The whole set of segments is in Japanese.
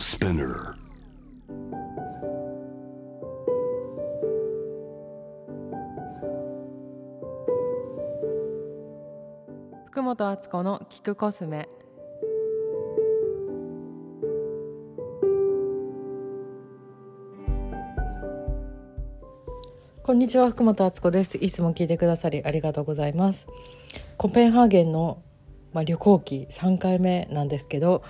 Spinner. 福本敦子の聞くコスメ。こんにちは福本敦子です。いつも聞いてくださりありがとうございます。コペンハーゲンの、まあ、旅行記3回目なんですけど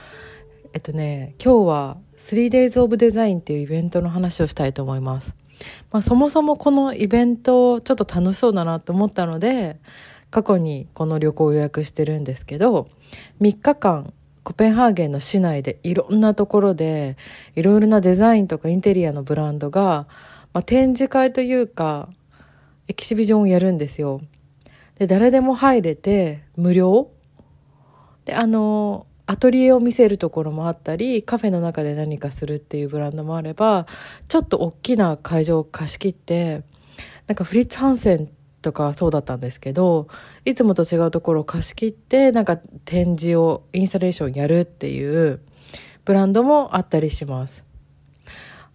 えっとね今日は 3days of Design っていうイベントの話をしたいと思いますまあ、そもそもこのイベントちょっと楽しそうだなと思ったので過去にこの旅行を予約してるんですけど3日間コペンハーゲンの市内でいろんなところでいろいろなデザインとかインテリアのブランドが、まあ、展示会というかエキシビジョンをやるんですよ。で誰でも入れて無料であのアトリエを見せるところもあったりカフェの中で何かするっていうブランドもあればちょっと大きな会場を貸し切ってなんかフリッツ・ハンセンとかそうだったんですけどいつもと違うところを貸し切ってなんか展示をインスタレーションやるっていうブランドもあったりします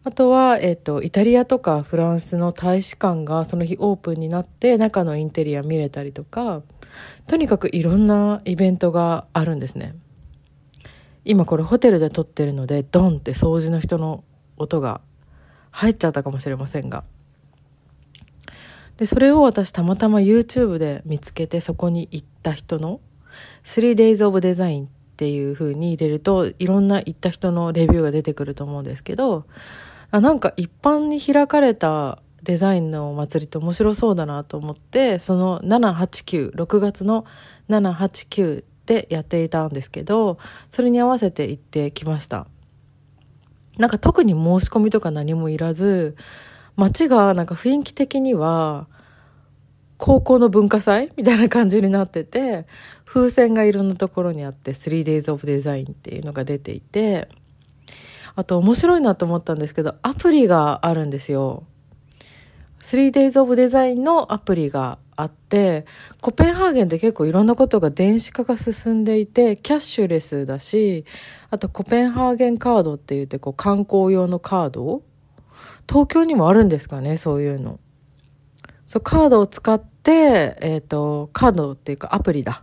あとは、えっ、と、イタリアとかフランスの大使館がその日オープンになって中のインテリア見れたりとか、とにかくいろんなイベントがあるんですね。今これホテルで撮ってるので、ドンって掃除の人の音が入っちゃったかもしれませんが。で、それを私たまたま YouTube で見つけてそこに行った人の 3days of design っていう風に入れるといろんな行った人のレビューが出てくると思うんですけど、あなんか一般に開かれたデザインのお祭りって面白そうだなと思って、その789、6月の789でやっていたんですけど、それに合わせて行ってきました。なんか特に申し込みとか何もいらず、街がなんか雰囲気的には、高校の文化祭 みたいな感じになってて、風船がいろんなところにあって 3days of design っていうのが出ていて、あと面白いなと思ったんですけど、アプリがあるんですよ。3days of design のアプリがあって、コペンハーゲンって結構いろんなことが電子化が進んでいて、キャッシュレスだし、あとコペンハーゲンカードって言ってこう観光用のカード東京にもあるんですかね、そういうの。そう、カードを使って、えっ、ー、と、カードっていうかアプリだ。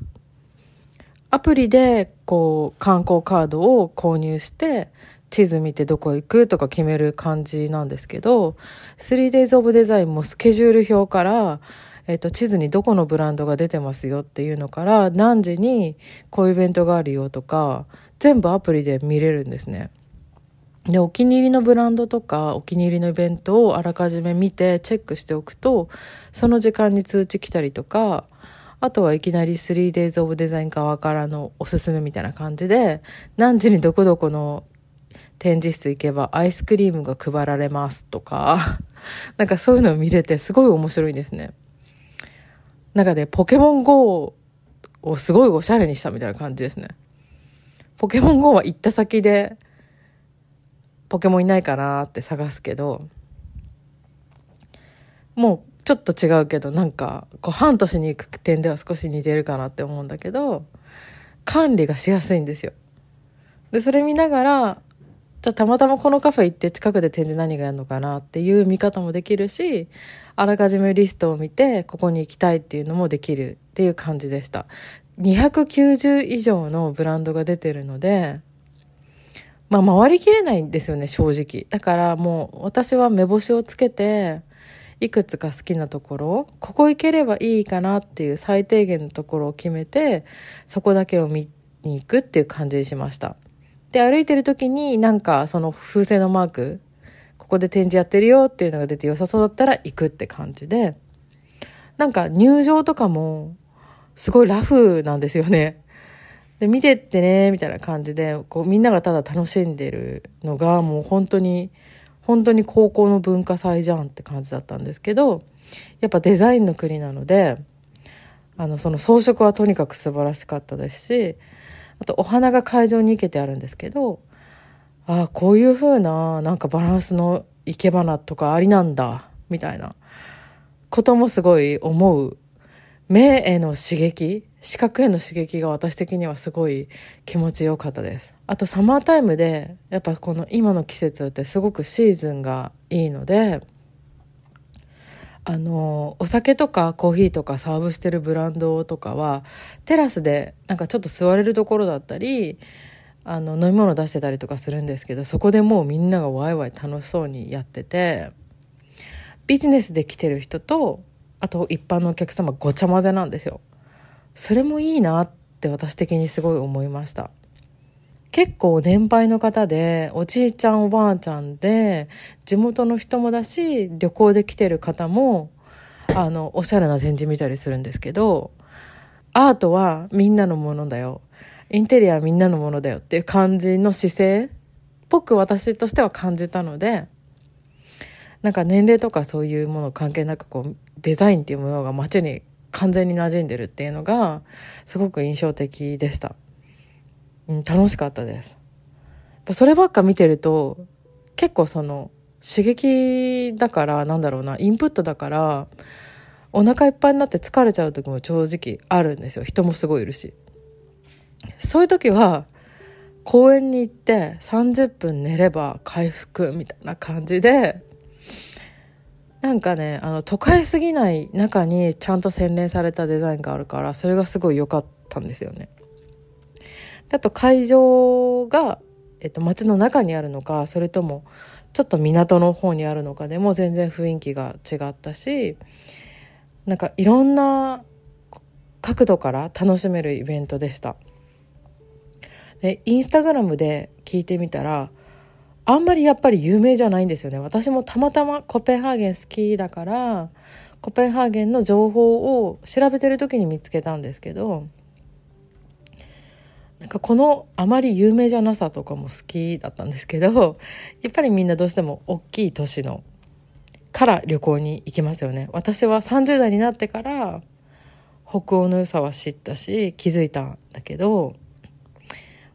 アプリで、こう、観光カードを購入して、地図見てどこ行くとか決める感じなんですけど、3days of design もスケジュール表から、えっ、と、地図にどこのブランドが出てますよっていうのから、何時にこういうイベントがあるよとか、全部アプリで見れるんですね。で、お気に入りのブランドとか、お気に入りのイベントをあらかじめ見てチェックしておくと、その時間に通知来たりとか、あとはいきなり 3days of design 側からのおすすめみたいな感じで、何時にどこどこの展示室行けばアイスクリームが配られますとか、なんかそういうのを見れてすごい面白いんですね。なんかね、ポケモン GO をすごいおしゃれにしたみたいな感じですね。ポケモン GO は行った先で、ポケモンいないかなって探すけど、もうちょっと違うけど、なんか、こう、半年に行く点では少し似てるかなって思うんだけど、管理がしやすいんですよ。で、それ見ながら、じゃあたまたまこのカフェ行って近くで展示何がやるのかなっていう見方もできるし、あらかじめリストを見て、ここに行きたいっていうのもできるっていう感じでした。290以上のブランドが出てるので、まあ回りきれないんですよね、正直。だからもう私は目星をつけて、いくつか好きなところ、ここ行ければいいかなっていう最低限のところを決めて、そこだけを見に行くっていう感じにしました。で、歩いてる時になんかその風船のマーク、ここで展示やってるよっていうのが出て良さそうだったら行くって感じで、なんか入場とかもすごいラフなんですよね。で、見てってね、みたいな感じで、こう、みんながただ楽しんでるのが、もう本当に、本当に高校の文化祭じゃんって感じだったんですけど、やっぱデザインの国なので、あの、その装飾はとにかく素晴らしかったですし、あとお花が会場に行けてあるんですけど、ああ、こういう風な、なんかバランスの生け花とかありなんだ、みたいなこともすごい思う。目への刺激視覚への刺激が私的にはすごい気持ちよかったですあとサマータイムでやっぱこの今の季節ってすごくシーズンがいいのであのお酒とかコーヒーとかサーブしてるブランドとかはテラスでなんかちょっと座れるところだったりあの飲み物出してたりとかするんですけどそこでもうみんながワイワイ楽しそうにやっててビジネスで来てる人とあと一般のお客様ごちゃ混ぜなんですよ。それもいいなって私的にすごい思いました。結構年配の方で、おじいちゃんおばあちゃんで、地元の人もだし、旅行で来てる方も、あの、おしゃれな展示見たりするんですけど、アートはみんなのものだよ。インテリアはみんなのものだよっていう感じの姿勢っぽく私としては感じたので、なんか年齢とかそういうもの関係なくこうデザインっていうものが街に完全に馴染んでるっていうのがすごく印象的でした。うん、楽しかったです。そればっか見てると結構その刺激だからなんだろうなインプットだからお腹いっぱいになって疲れちゃう時も正直あるんですよ人もすごいいるしそういう時は公園に行って30分寝れば回復みたいな感じでなんかねあの都会すぎない中にちゃんと洗練されたデザインがあるからそれがすごい良かったんですよね。あと会場が、えっと、街の中にあるのかそれともちょっと港の方にあるのかでも全然雰囲気が違ったしなんかいろんな角度から楽しめるイベントでした。でインスタグラムで聞いてみたらあんまりやっぱり有名じゃないんですよね私もたまたまコペンハーゲン好きだからコペンハーゲンの情報を調べてる時に見つけたんですけどなんかこのあまり有名じゃなさとかも好きだったんですけど やっぱりみんなどうしても大きい都市のから旅行に行きますよね。私は30代になってから北欧の良さは知ったし気づいたんだけど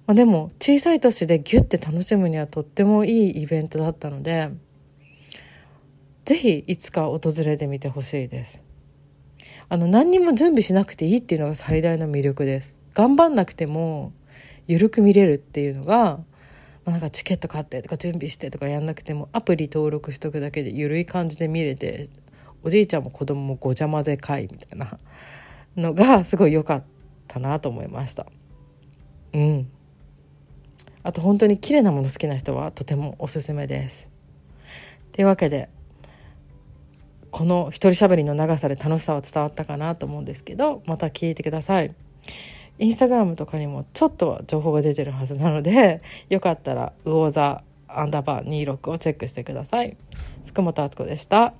まあ、でも小さい都市でギュッて楽しむにはとってもいいイベントだったのでぜひいつか訪れてみてほしいです。あの何にも準備しなくていいっていうのが最大の魅力です。頑張んなくても緩く見れるっていうのが、まあ、なんかチケット買ってとか準備してとかやんなくてもアプリ登録しとくだけで緩い感じで見れておじいちゃんも子供もごちゃ混ぜかいみたいなのがすごい良かったなと思いましたうんあと本当に綺麗なもの好きな人はとてもおすすめです。というわけでこの一人喋りの長さで楽しさは伝わったかなと思うんですけどまた聞いてください。インスタグラムとかにもちょっとは情報が出てるはずなので よかったら魚座アンダーバー26をチェックしてください。福本敦子でした。